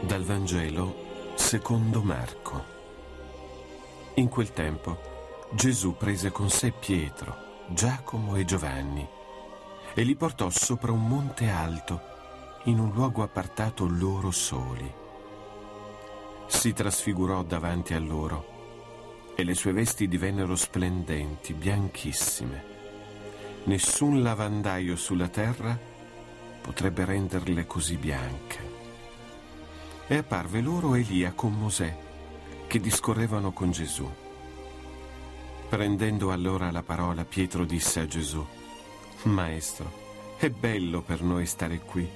Dal Vangelo secondo Marco. In quel tempo Gesù prese con sé Pietro, Giacomo e Giovanni e li portò sopra un monte alto, in un luogo appartato loro soli. Si trasfigurò davanti a loro e le sue vesti divennero splendenti, bianchissime. Nessun lavandaio sulla terra potrebbe renderle così bianche e apparve loro Elia con Mosè, che discorrevano con Gesù. Prendendo allora la parola, Pietro disse a Gesù, Maestro, è bello per noi stare qui.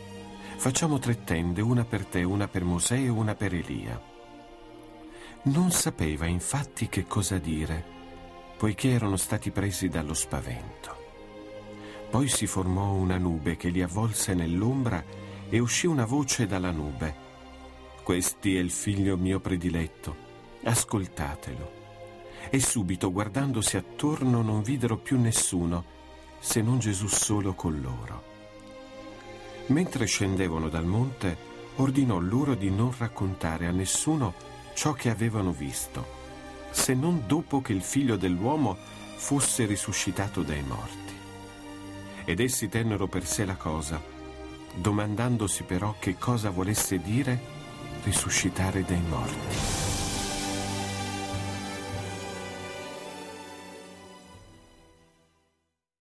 Facciamo tre tende, una per te, una per Mosè e una per Elia. Non sapeva infatti che cosa dire, poiché erano stati presi dallo spavento. Poi si formò una nube che li avvolse nell'ombra e uscì una voce dalla nube. Questi è il figlio mio prediletto, ascoltatelo. E subito, guardandosi attorno, non videro più nessuno, se non Gesù solo con loro. Mentre scendevano dal monte, ordinò loro di non raccontare a nessuno ciò che avevano visto, se non dopo che il figlio dell'uomo fosse risuscitato dai morti. Ed essi tennero per sé la cosa, domandandosi però che cosa volesse dire risuscitare dai morti.